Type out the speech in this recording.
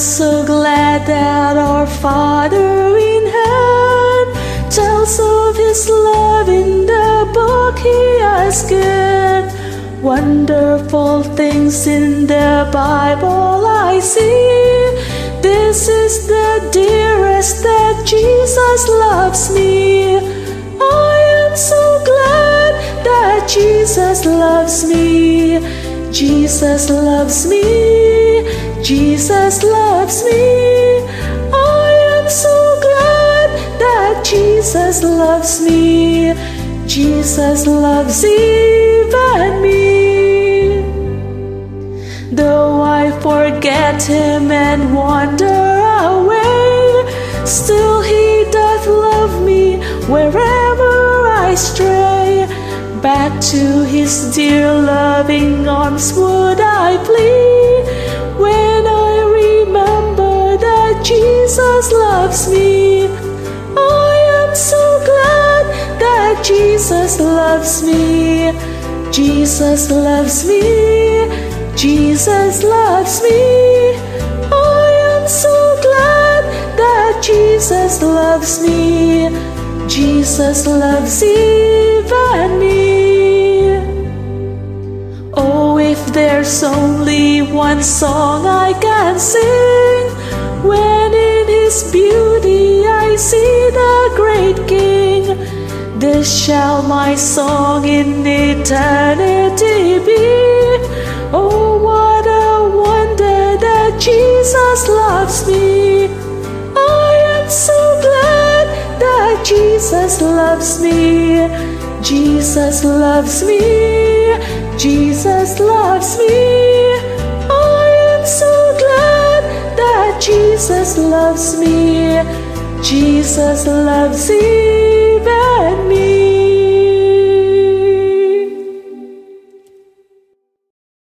so glad that our Father in heaven tells of His love in the book He has given. Wonderful things in the Bible I see. This is the dearest that Jesus loves me. I am so glad that Jesus loves me. Jesus loves me. Jesus loves me. I am so glad that Jesus loves me. Jesus loves even me. Though I forget him and wander away, still he doth love me wherever I stray. Back to his dear loving arms would I flee loves me. I am so glad that Jesus loves me. Jesus loves me. Jesus loves me. I am so glad that Jesus loves me. Jesus loves even me. Oh, if there's only one song I can sing, when His beauty I see the great King, this shall my song in eternity be. Oh, what a wonder that Jesus loves me. I am so glad that Jesus loves me. Jesus loves me. Jesus loves me. Jesus loves me, Jesus loves even me.